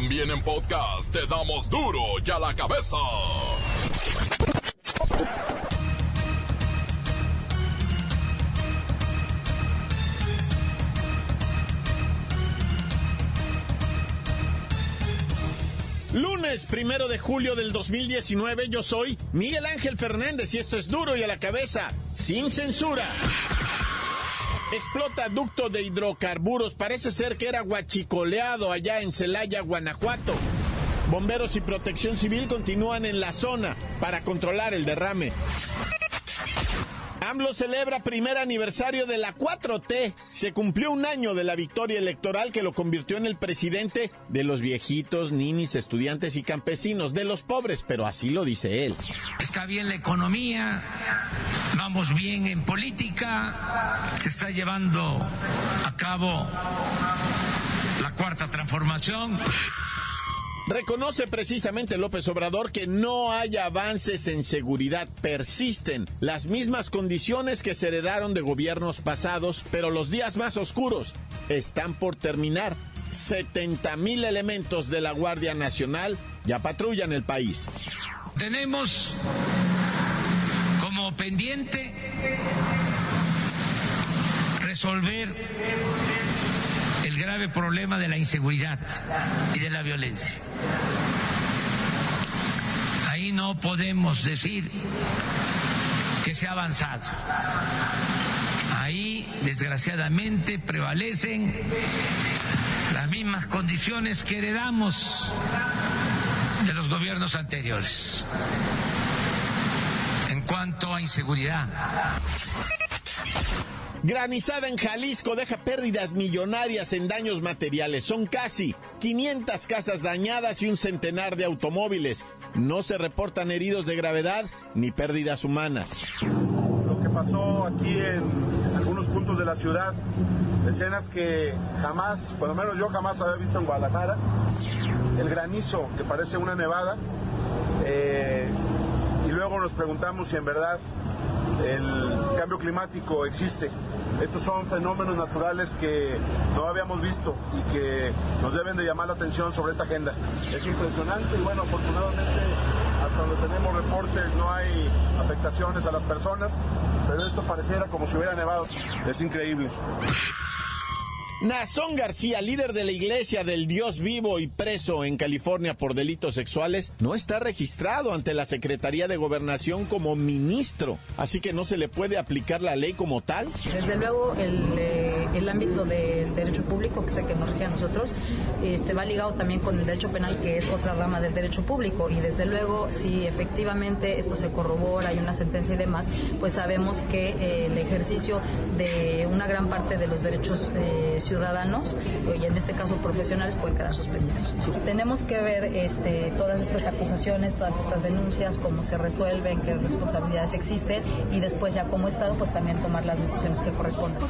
También en podcast te damos duro y a la cabeza. Lunes primero de julio del 2019, yo soy Miguel Ángel Fernández y esto es duro y a la cabeza, sin censura. Explota ducto de hidrocarburos, parece ser que era guachicoleado allá en Celaya, Guanajuato. Bomberos y protección civil continúan en la zona para controlar el derrame. AMLO celebra primer aniversario de la 4T. Se cumplió un año de la victoria electoral que lo convirtió en el presidente de los viejitos, ninis, estudiantes y campesinos, de los pobres, pero así lo dice él. Está bien la economía, vamos bien en política, se está llevando a cabo la cuarta transformación. Reconoce precisamente López Obrador que no hay avances en seguridad, persisten las mismas condiciones que se heredaron de gobiernos pasados, pero los días más oscuros están por terminar. 70 mil elementos de la Guardia Nacional ya patrullan el país. Tenemos pendiente resolver el grave problema de la inseguridad y de la violencia. Ahí no podemos decir que se ha avanzado. Ahí, desgraciadamente, prevalecen las mismas condiciones que heredamos de los gobiernos anteriores en cuanto a inseguridad. Granizada en Jalisco deja pérdidas millonarias en daños materiales. Son casi 500 casas dañadas y un centenar de automóviles. No se reportan heridos de gravedad ni pérdidas humanas. Lo que pasó aquí en algunos puntos de la ciudad, escenas que jamás, por lo menos yo jamás había visto en Guadalajara. El granizo, que parece una nevada. Luego nos preguntamos si en verdad el cambio climático existe. Estos son fenómenos naturales que no habíamos visto y que nos deben de llamar la atención sobre esta agenda. Es impresionante y bueno, afortunadamente hasta donde tenemos reportes no hay afectaciones a las personas, pero esto pareciera como si hubiera nevado. Es increíble. Nazón García, líder de la Iglesia del Dios Vivo y preso en California por delitos sexuales, no está registrado ante la Secretaría de Gobernación como ministro, así que no se le puede aplicar la ley como tal. Desde luego, el, eh, el ámbito del derecho público, que sé que nos rige a nosotros, este, va ligado también con el derecho penal, que es otra rama del derecho público, y desde luego, si efectivamente esto se corrobora, hay una sentencia y demás, pues sabemos que eh, el ejercicio de una gran parte de los derechos eh, ciudadanos y en este caso profesionales pueden quedar suspendidos. Tenemos que ver este, todas estas acusaciones, todas estas denuncias, cómo se resuelven, qué responsabilidades existen y después ya como Estado pues también tomar las decisiones que correspondan.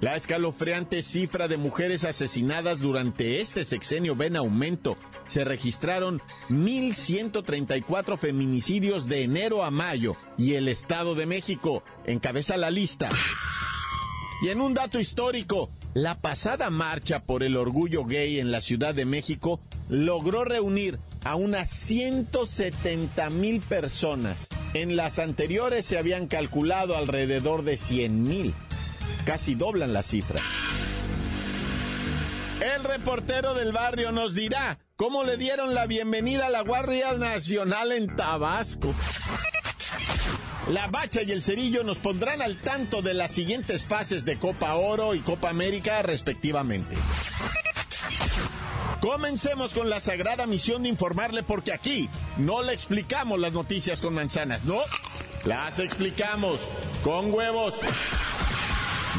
La escalofriante cifra de mujeres asesinadas durante este sexenio ven aumento. Se registraron 1.134 feminicidios de enero a mayo y el Estado de México encabeza la lista. Y en un dato histórico, la pasada marcha por el orgullo gay en la Ciudad de México logró reunir a unas 170 mil personas. En las anteriores se habían calculado alrededor de 100 mil. Casi doblan la cifra. El reportero del barrio nos dirá cómo le dieron la bienvenida a la Guardia Nacional en Tabasco. La Bacha y el Cerillo nos pondrán al tanto de las siguientes fases de Copa Oro y Copa América respectivamente. Comencemos con la sagrada misión de informarle porque aquí no le explicamos las noticias con manzanas, ¿no? Las explicamos con huevos.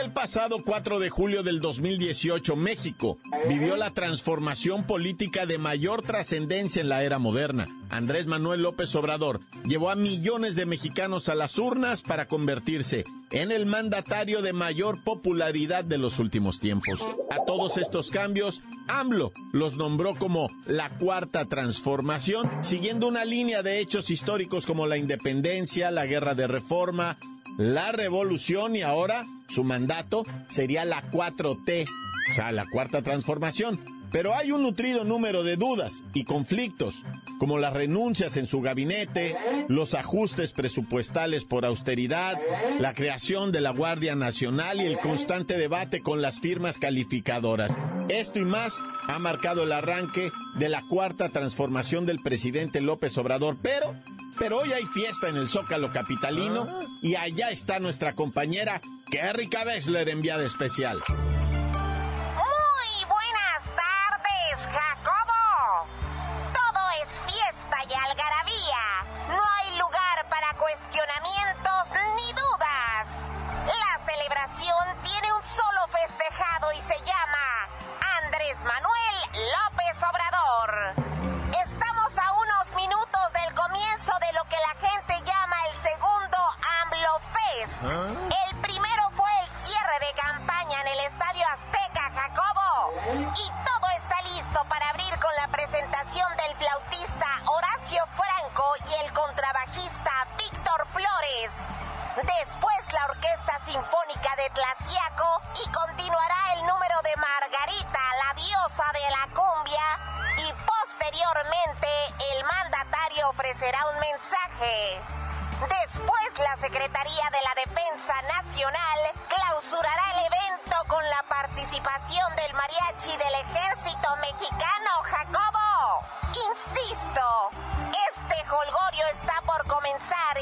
El pasado 4 de julio del 2018, México vivió la transformación política de mayor trascendencia en la era moderna. Andrés Manuel López Obrador llevó a millones de mexicanos a las urnas para convertirse en el mandatario de mayor popularidad de los últimos tiempos. A todos estos cambios, AMLO los nombró como la cuarta transformación, siguiendo una línea de hechos históricos como la independencia, la guerra de reforma, la revolución y ahora su mandato sería la 4T, o sea, la cuarta transformación. Pero hay un nutrido número de dudas y conflictos, como las renuncias en su gabinete, los ajustes presupuestales por austeridad, la creación de la Guardia Nacional y el constante debate con las firmas calificadoras. Esto y más ha marcado el arranque de la cuarta transformación del presidente López Obrador, pero pero hoy hay fiesta en el Zócalo Capitalino ah. y allá está nuestra compañera Kerry Bessler enviada especial. El primero fue el cierre de campaña en el Estadio Azteca, Jacobo. Y todo está listo para abrir con la presentación del flautista Horacio Franco y el contrabajista Víctor Flores. Después la Orquesta Sinfónica de Tlaxiaco y continuará el número de Margarita, la diosa de la cumbia. Y posteriormente el mandatario ofrecerá un mensaje. Después, la Secretaría de la Defensa Nacional clausurará el evento con la participación del mariachi del ejército mexicano, Jacobo. Insisto, este holgorio está por comenzar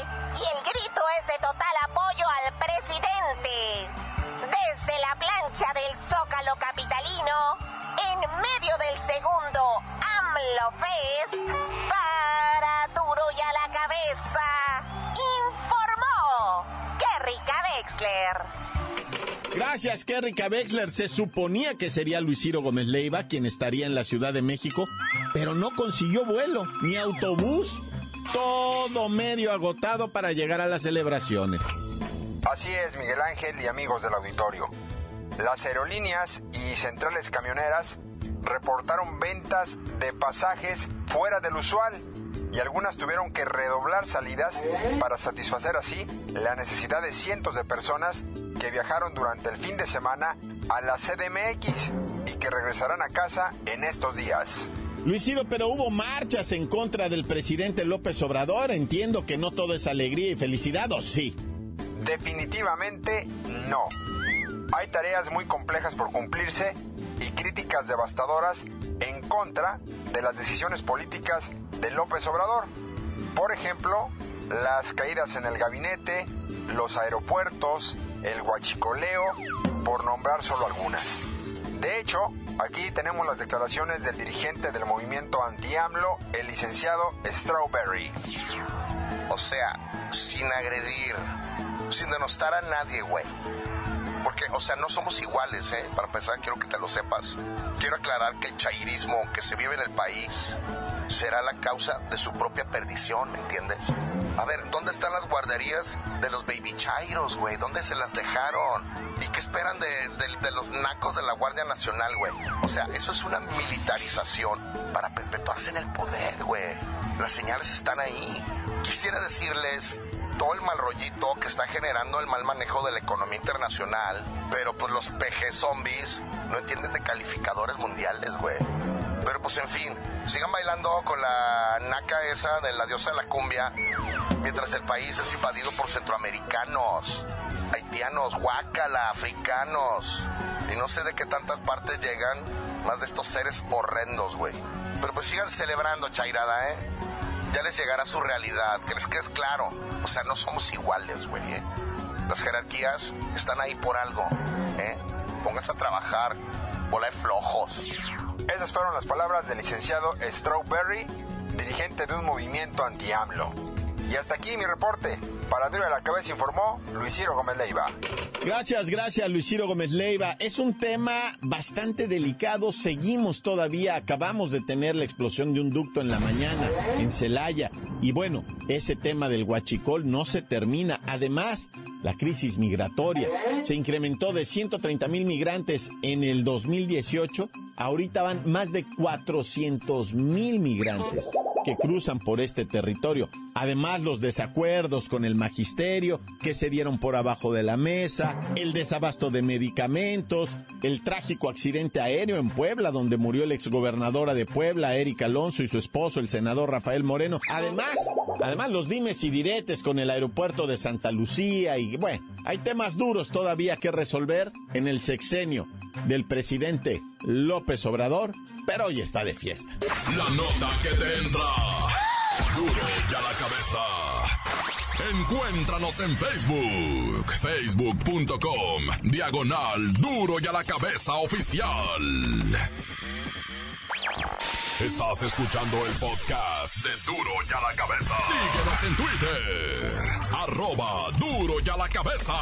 Gracias, Kerrika Wexler. Se suponía que sería Luis Ciro Gómez Leiva quien estaría en la Ciudad de México, pero no consiguió vuelo, ni autobús. Todo medio agotado para llegar a las celebraciones. Así es, Miguel Ángel y amigos del auditorio. Las aerolíneas y centrales camioneras reportaron ventas de pasajes fuera del usual y algunas tuvieron que redoblar salidas para satisfacer así la necesidad de cientos de personas que viajaron durante el fin de semana a la CDMX y que regresarán a casa en estos días. Luis Ciro, pero hubo marchas en contra del presidente López Obrador. Entiendo que no todo es alegría y felicidad, ¿o sí? Definitivamente no. Hay tareas muy complejas por cumplirse y críticas devastadoras en contra de las decisiones políticas de López Obrador. Por ejemplo, las caídas en el gabinete, los aeropuertos, el huachicoleo, por nombrar solo algunas. De hecho, aquí tenemos las declaraciones del dirigente del movimiento anti-AMLO, el licenciado Strawberry. O sea, sin agredir, sin denostar a nadie, güey porque, o sea, no somos iguales, ¿eh? Para empezar, quiero que te lo sepas. Quiero aclarar que el chairismo que se vive en el país será la causa de su propia perdición, ¿me entiendes? A ver, ¿dónde están las guarderías de los baby chairos, güey? ¿Dónde se las dejaron? ¿Y qué esperan de, de los nacos de la Guardia Nacional, güey? O sea, eso es una militarización para perpetuarse en el poder, güey. Las señales están ahí. Quisiera decirles todo el mal rollito que está generando el mal manejo de la economía internacional, pero pues los peje zombies no entienden de calificadores mundiales, güey. Pues en fin, sigan bailando con la naca esa de la diosa de la cumbia, mientras el país es invadido por centroamericanos, haitianos, guácala, africanos, y no sé de qué tantas partes llegan más de estos seres horrendos, güey. Pero pues sigan celebrando, Chairada, ¿eh? ya les llegará su realidad, que les quede claro. O sea, no somos iguales, güey. ¿eh? Las jerarquías están ahí por algo. ¿eh? Pónganse a trabajar, bola de flojos. Esas fueron las palabras del licenciado Strawberry, dirigente de un movimiento anti-AMLO. Y hasta aquí mi reporte. Para Duro de la Cabeza informó Luis Ciro Gómez Leiva. Gracias, gracias Luis Ciro Gómez Leiva. Es un tema bastante delicado. Seguimos todavía, acabamos de tener la explosión de un ducto en la mañana en Celaya. Y bueno, ese tema del huachicol no se termina. Además, la crisis migratoria se incrementó de 130 mil migrantes en el 2018. Ahorita van más de 400 mil migrantes que cruzan por este territorio. Además, los desacuerdos con el magisterio que se dieron por abajo de la mesa, el desabasto de medicamentos, el trágico accidente aéreo en Puebla, donde murió el exgobernadora de Puebla, Eric Alonso, y su esposo, el senador Rafael Moreno. Además, además los dimes y diretes con el aeropuerto de Santa Lucía y bueno, hay temas duros todavía que resolver en el sexenio del presidente López Obrador, pero hoy está de fiesta. La nota que te entra. Duro ya la cabeza. Encuéntranos en Facebook, facebook.com, diagonal duro y a la cabeza oficial. Estás escuchando el podcast de Duro y a la cabeza. Síguenos en Twitter, arroba duro y a la cabeza.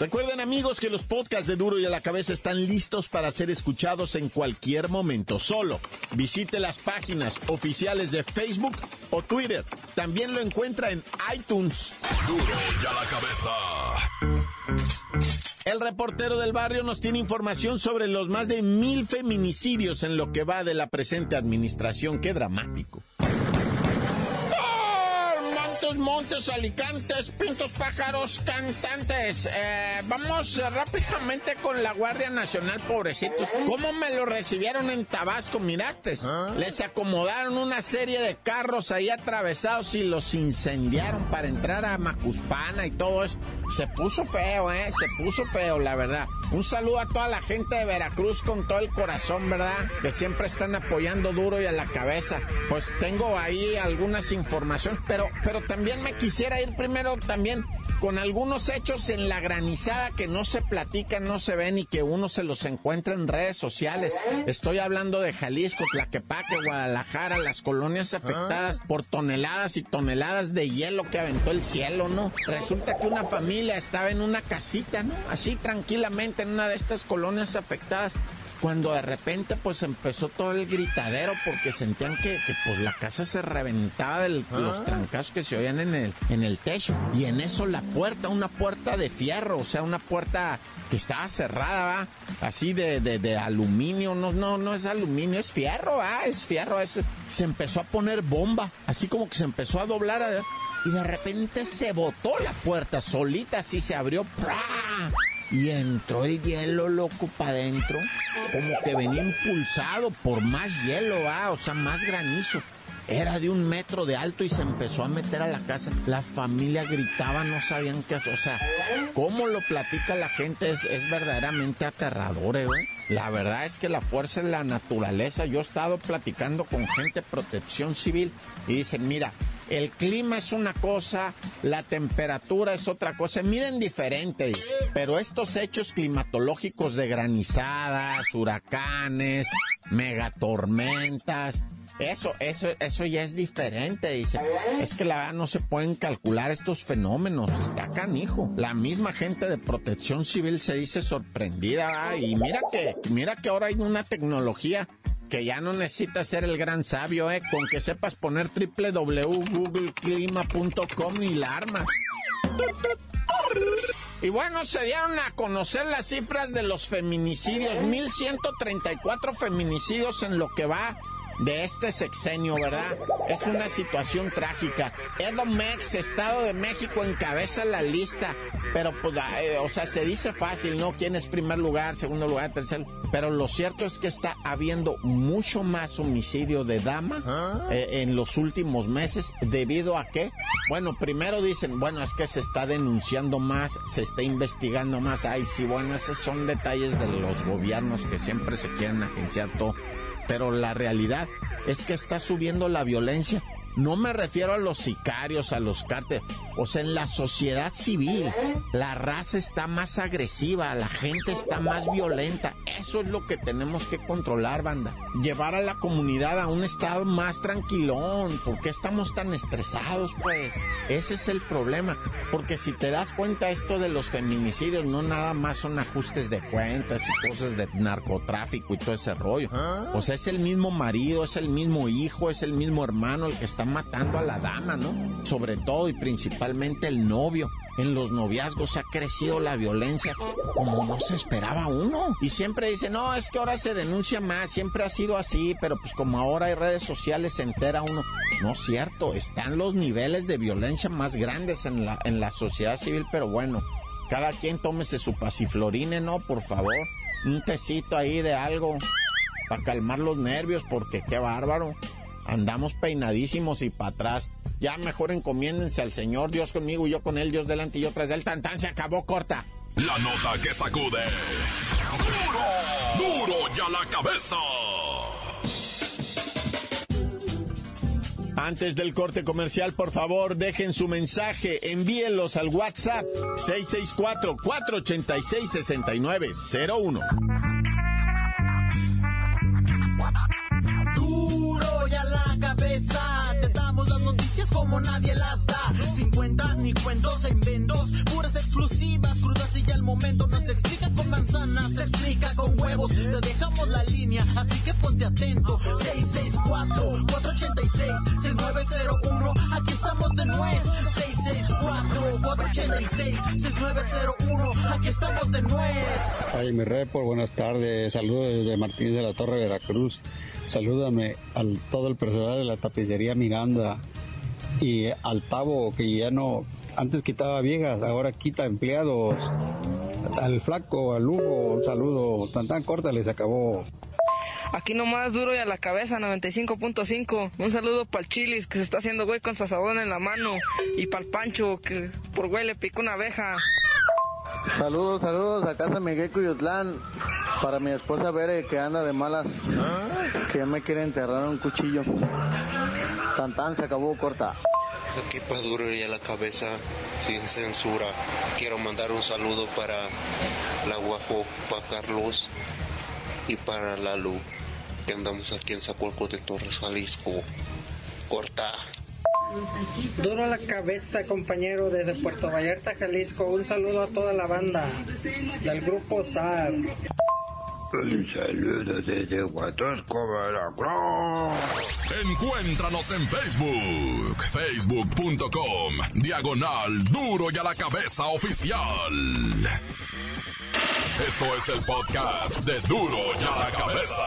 Recuerden amigos que los podcasts de Duro y a la Cabeza están listos para ser escuchados en cualquier momento. Solo visite las páginas oficiales de Facebook o Twitter. También lo encuentra en iTunes. Duro y a la cabeza. El reportero del barrio nos tiene información sobre los más de mil feminicidios en lo que va de la presente administración. Qué dramático. Montes, Alicantes, Pintos, Pájaros, Cantantes. Eh, vamos rápidamente con la Guardia Nacional, pobrecitos. ¿Cómo me lo recibieron en Tabasco? Miraste. Les acomodaron una serie de carros ahí atravesados y los incendiaron para entrar a Macuspana y todo eso. Se puso feo, ¿eh? Se puso feo, la verdad. Un saludo a toda la gente de Veracruz con todo el corazón, ¿verdad? Que siempre están apoyando duro y a la cabeza. Pues tengo ahí algunas informaciones, pero, pero también también me quisiera ir primero también con algunos hechos en la granizada que no se platican, no se ven y que uno se los encuentra en redes sociales. Estoy hablando de Jalisco, Tlaquepaque, Guadalajara, las colonias afectadas por toneladas y toneladas de hielo que aventó el cielo, ¿no? Resulta que una familia estaba en una casita, ¿no? Así tranquilamente en una de estas colonias afectadas cuando de repente pues empezó todo el gritadero porque sentían que, pues la casa se reventaba de los ah. trancazos que se oían en el, en el techo. Y en eso la puerta, una puerta de fierro, o sea, una puerta que estaba cerrada, ¿va? Así de, de, aluminio, no, no, no es aluminio, es fierro, ¿va? Es fierro, se empezó a poner bomba, así como que se empezó a doblar y de repente se botó la puerta solita, así se abrió. Y entró el hielo loco para adentro, como que venía impulsado por más hielo, ¿va? o sea, más granizo. Era de un metro de alto y se empezó a meter a la casa. La familia gritaba, no sabían qué hacer. O sea, cómo lo platica la gente es, es verdaderamente aterrador, ¿eh? La verdad es que la fuerza de la naturaleza, yo he estado platicando con gente de protección civil y dicen, mira, el clima es una cosa, la temperatura es otra cosa, miden diferente, pero estos hechos climatológicos de granizadas, huracanes, megatormentas, eso, eso, eso ya es diferente, dice. Es que la verdad no se pueden calcular estos fenómenos. Está canijo. La misma gente de protección civil se dice sorprendida. Y mira que, mira que ahora hay una tecnología que ya no necesitas ser el gran sabio, ¿eh? Con que sepas poner www.googleclima.com y la armas. Y bueno, se dieron a conocer las cifras de los feminicidios, 1134 feminicidios en lo que va de este sexenio, ¿verdad? Es una situación trágica. Edomex, Estado de México, encabeza la lista, pero pues, eh, o sea, se dice fácil, ¿no? ¿Quién es primer lugar, segundo lugar, tercero? Pero lo cierto es que está habiendo mucho más homicidio de dama ¿Ah? eh, en los últimos meses, debido a qué? Bueno, primero dicen, bueno, es que se está denunciando más, se está investigando más. Ay, sí, bueno, esos son detalles de los gobiernos que siempre se quieren agenciar todo pero la realidad es que está subiendo la violencia no me refiero a los sicarios, a los cárteles, o sea, en la sociedad civil, la raza está más agresiva, la gente está más violenta. Eso es lo que tenemos que controlar, banda. Llevar a la comunidad a un estado más tranquilón. ¿Por qué estamos tan estresados, pues? Ese es el problema. Porque si te das cuenta, esto de los feminicidios no nada más son ajustes de cuentas y cosas de narcotráfico y todo ese rollo. O sea, es el mismo marido, es el mismo hijo, es el mismo hermano el que está matando a la dama, ¿no? Sobre todo y principalmente el novio. En los noviazgos ha crecido la violencia como no se esperaba uno. Y siempre dice, no, es que ahora se denuncia más, siempre ha sido así, pero pues como ahora hay redes sociales se entera uno. No es cierto, están los niveles de violencia más grandes en la, en la sociedad civil, pero bueno, cada quien tómese su pasiflorine, ¿no? Por favor, un tecito ahí de algo para calmar los nervios, porque qué bárbaro andamos peinadísimos y para atrás. Ya mejor encomiéndense al Señor, Dios conmigo, y yo con Él, Dios delante y yo tras Él. Tan tan se acabó corta. La nota que sacude. ¡Duro! ¡Duro ya la cabeza! Antes del corte comercial, por favor, dejen su mensaje, envíenlos al WhatsApp 664 486 6901. Noticias como nadie las da. Sin cuenta ni cuentos en vendos, puras exclusivas, crudas y ya el momento. No se explica con manzanas, se explica con huevos. Te dejamos la línea, así que ponte atento. 664-486-6901, aquí estamos de nuez. 664-486-6901, aquí estamos de nuez. Ay, mi report, buenas tardes. Saludos desde Martínez de la Torre, Veracruz. Salúdame al todo el personal de la tapicería Miranda y al pavo que ya no, antes quitaba viejas, ahora quita empleados. Al flaco, al Hugo, un saludo. Tan tan corta les acabó. Aquí nomás duro y a la cabeza, 95.5. Un saludo para el Chilis que se está haciendo güey con su asadón en la mano. Y para el Pancho que por güey le picó una abeja. Saludos, saludos a casa Miguel Cuyutlán. Para mi esposa Bere que anda de malas. Que ya me quiere enterrar un cuchillo. Tan tan se acabó corta. Aquí para duro y a la cabeza, sin censura. Quiero mandar un saludo para la guapo, para Carlos y para la Lu, que andamos aquí en Zacualco de Torres, Jalisco. Corta. Duro la cabeza, compañero, desde Puerto Vallarta, Jalisco. Un saludo a toda la banda del grupo SAR. Un saludo desde Huatusco, Veracruz. Encuéntranos en Facebook, facebook.com, diagonal duro y a la cabeza oficial. Esto es el podcast de duro y a la cabeza.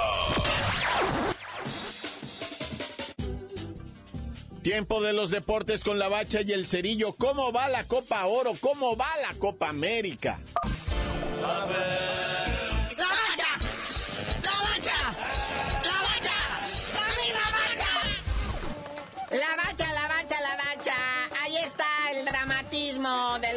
Tiempo de los deportes con la bacha y el cerillo. ¿Cómo va la Copa Oro? ¿Cómo va la Copa América? ¡La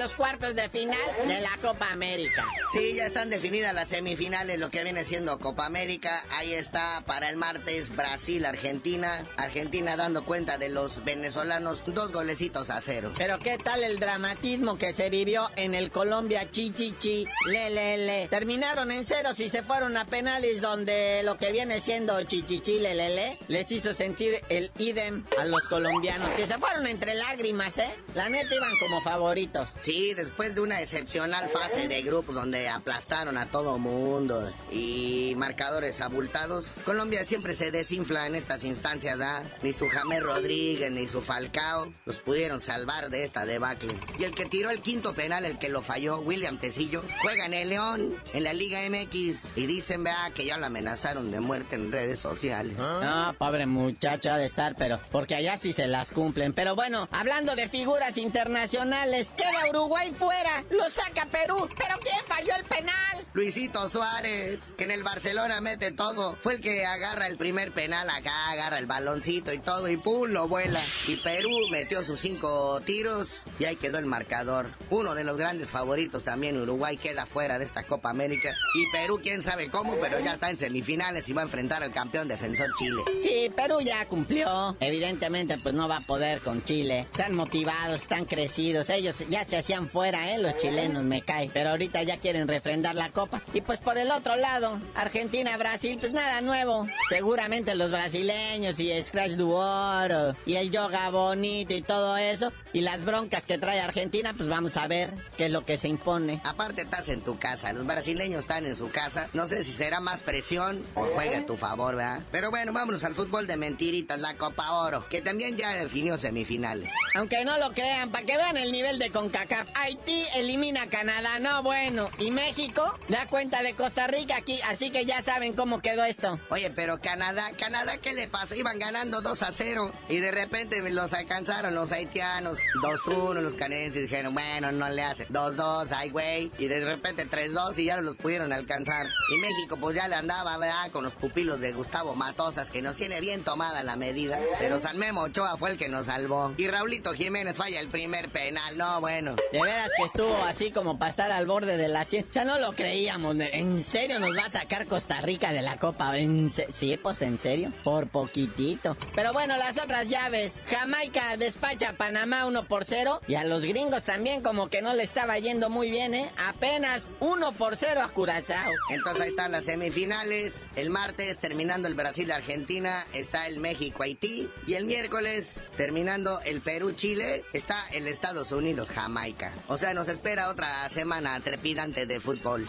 los cuartos de final de la Copa América. Sí, ya están definidas las semifinales, lo que viene siendo Copa América. Ahí está para el martes Brasil-Argentina. Argentina dando cuenta de los venezolanos, dos golecitos a cero. Pero qué tal el dramatismo que se vivió en el Colombia chi chi chi, le le le. Terminaron en ceros y se fueron a penales donde lo que viene siendo chi chi chi le le le les hizo sentir el idem a los colombianos que se fueron entre lágrimas, ¿eh? La neta iban como favoritos. Sí, después de una excepcional fase de grupos donde aplastaron a todo mundo y marcadores abultados, Colombia siempre se desinfla en estas instancias, ¿ah? Ni su James Rodríguez ni su Falcao los pudieron salvar de esta debacle. Y el que tiró el quinto penal, el que lo falló, William Tecillo, juega en el León, en la Liga MX, y dicen, vea, que ya lo amenazaron de muerte en redes sociales. No, pobre muchacho ha de estar, pero porque allá sí se las cumplen. Pero bueno, hablando de figuras internacionales, queda Uruguay fuera, lo saca Perú. ¿Pero quién falló el penal? Luisito Suárez, que en el Barcelona mete todo. Fue el que agarra el primer penal acá, agarra el baloncito y todo, y pum, lo vuela. Y Perú metió sus cinco tiros y ahí quedó el marcador. Uno de los grandes favoritos también, Uruguay queda fuera de esta Copa América. Y Perú, quién sabe cómo, pero ya está en semifinales y va a enfrentar al campeón defensor Chile. Sí, Perú ya cumplió. Evidentemente, pues no va a poder con Chile. Están motivados, están crecidos. Ellos ya se hacían fuera, ¿eh? Los chilenos me caen. Pero ahorita ya quieren refrendar la Copa. Y pues por el otro lado, Argentina-Brasil, pues nada nuevo. Seguramente los brasileños y Scratch du Oro y el yoga bonito y todo eso. Y las broncas que trae Argentina, pues vamos a ver qué es lo que se impone. Aparte estás en tu casa, los brasileños están en su casa. No sé si será más presión o juega a tu favor, ¿verdad? Pero bueno, vámonos al fútbol de mentiritas, la Copa Oro, que también ya definió semifinales. Aunque no lo crean, para que vean el nivel de CONCACAF, Haití elimina a Canadá, no bueno. Y México da cuenta de Costa Rica aquí, así que ya saben cómo quedó esto. Oye, pero Canadá, Canadá, ¿qué le pasó? Iban ganando 2 a 0 y de repente los alcanzaron los haitianos. 2-1, los canadienses dijeron, bueno, no le hace. 2-2, ay, güey. Y de repente 3-2 y ya no los pudieron alcanzar. Y México, pues ya le andaba, ¿verdad? Con los pupilos de Gustavo Matosas, que nos tiene bien tomada la medida. Pero San Memo Ochoa fue el que nos salvó. Y Raulito Jiménez falla el primer penal, no, bueno. De veras que estuvo así como para estar al borde de la cien. Ya no lo creíamos. ¿En serio nos va a sacar Costa Rica de la Copa? ¿En sí, pues en serio. Por poquitito. Pero bueno, las otras llaves. Jamaica despacha a Panamá 1 por 0. Y a los gringos también como que no le estaba yendo muy bien, ¿eh? Apenas 1 por 0 a Curazao. Entonces ahí están las semifinales. El martes, terminando el Brasil-Argentina, está el México-Haití. Y el miércoles, terminando el Perú-Chile, está el Estados Unidos-Jamaica. O sea, nos espera otra semana trepidante de fútbol.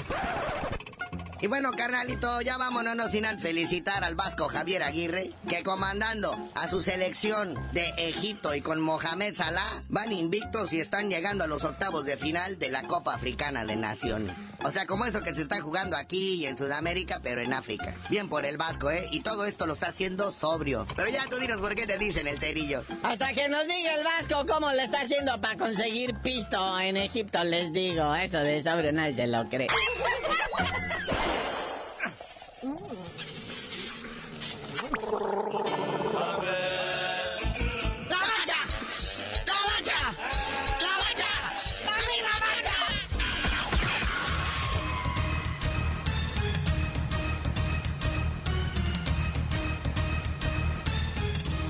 Y bueno, carnalito, ya vámonos no sin antes felicitar al vasco Javier Aguirre, que comandando a su selección de Egipto y con Mohamed Salah, van invictos y están llegando a los octavos de final de la Copa Africana de Naciones. O sea, como eso que se está jugando aquí y en Sudamérica, pero en África. Bien por el vasco, ¿eh? Y todo esto lo está haciendo sobrio. Pero ya tú dinos por qué te dicen el cerillo. Hasta que nos diga el vasco cómo lo está haciendo para conseguir pisto en Egipto, les digo. Eso de sobrio nadie se lo cree.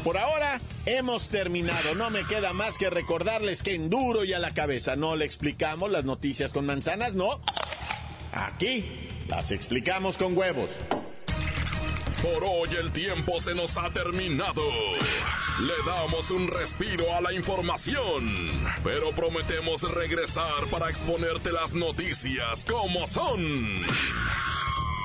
Por ahora hemos terminado. No me queda más que recordarles que en duro y a la cabeza no le explicamos las noticias con manzanas, no. Aquí las explicamos con huevos. Por hoy el tiempo se nos ha terminado. Le damos un respiro a la información, pero prometemos regresar para exponerte las noticias como son.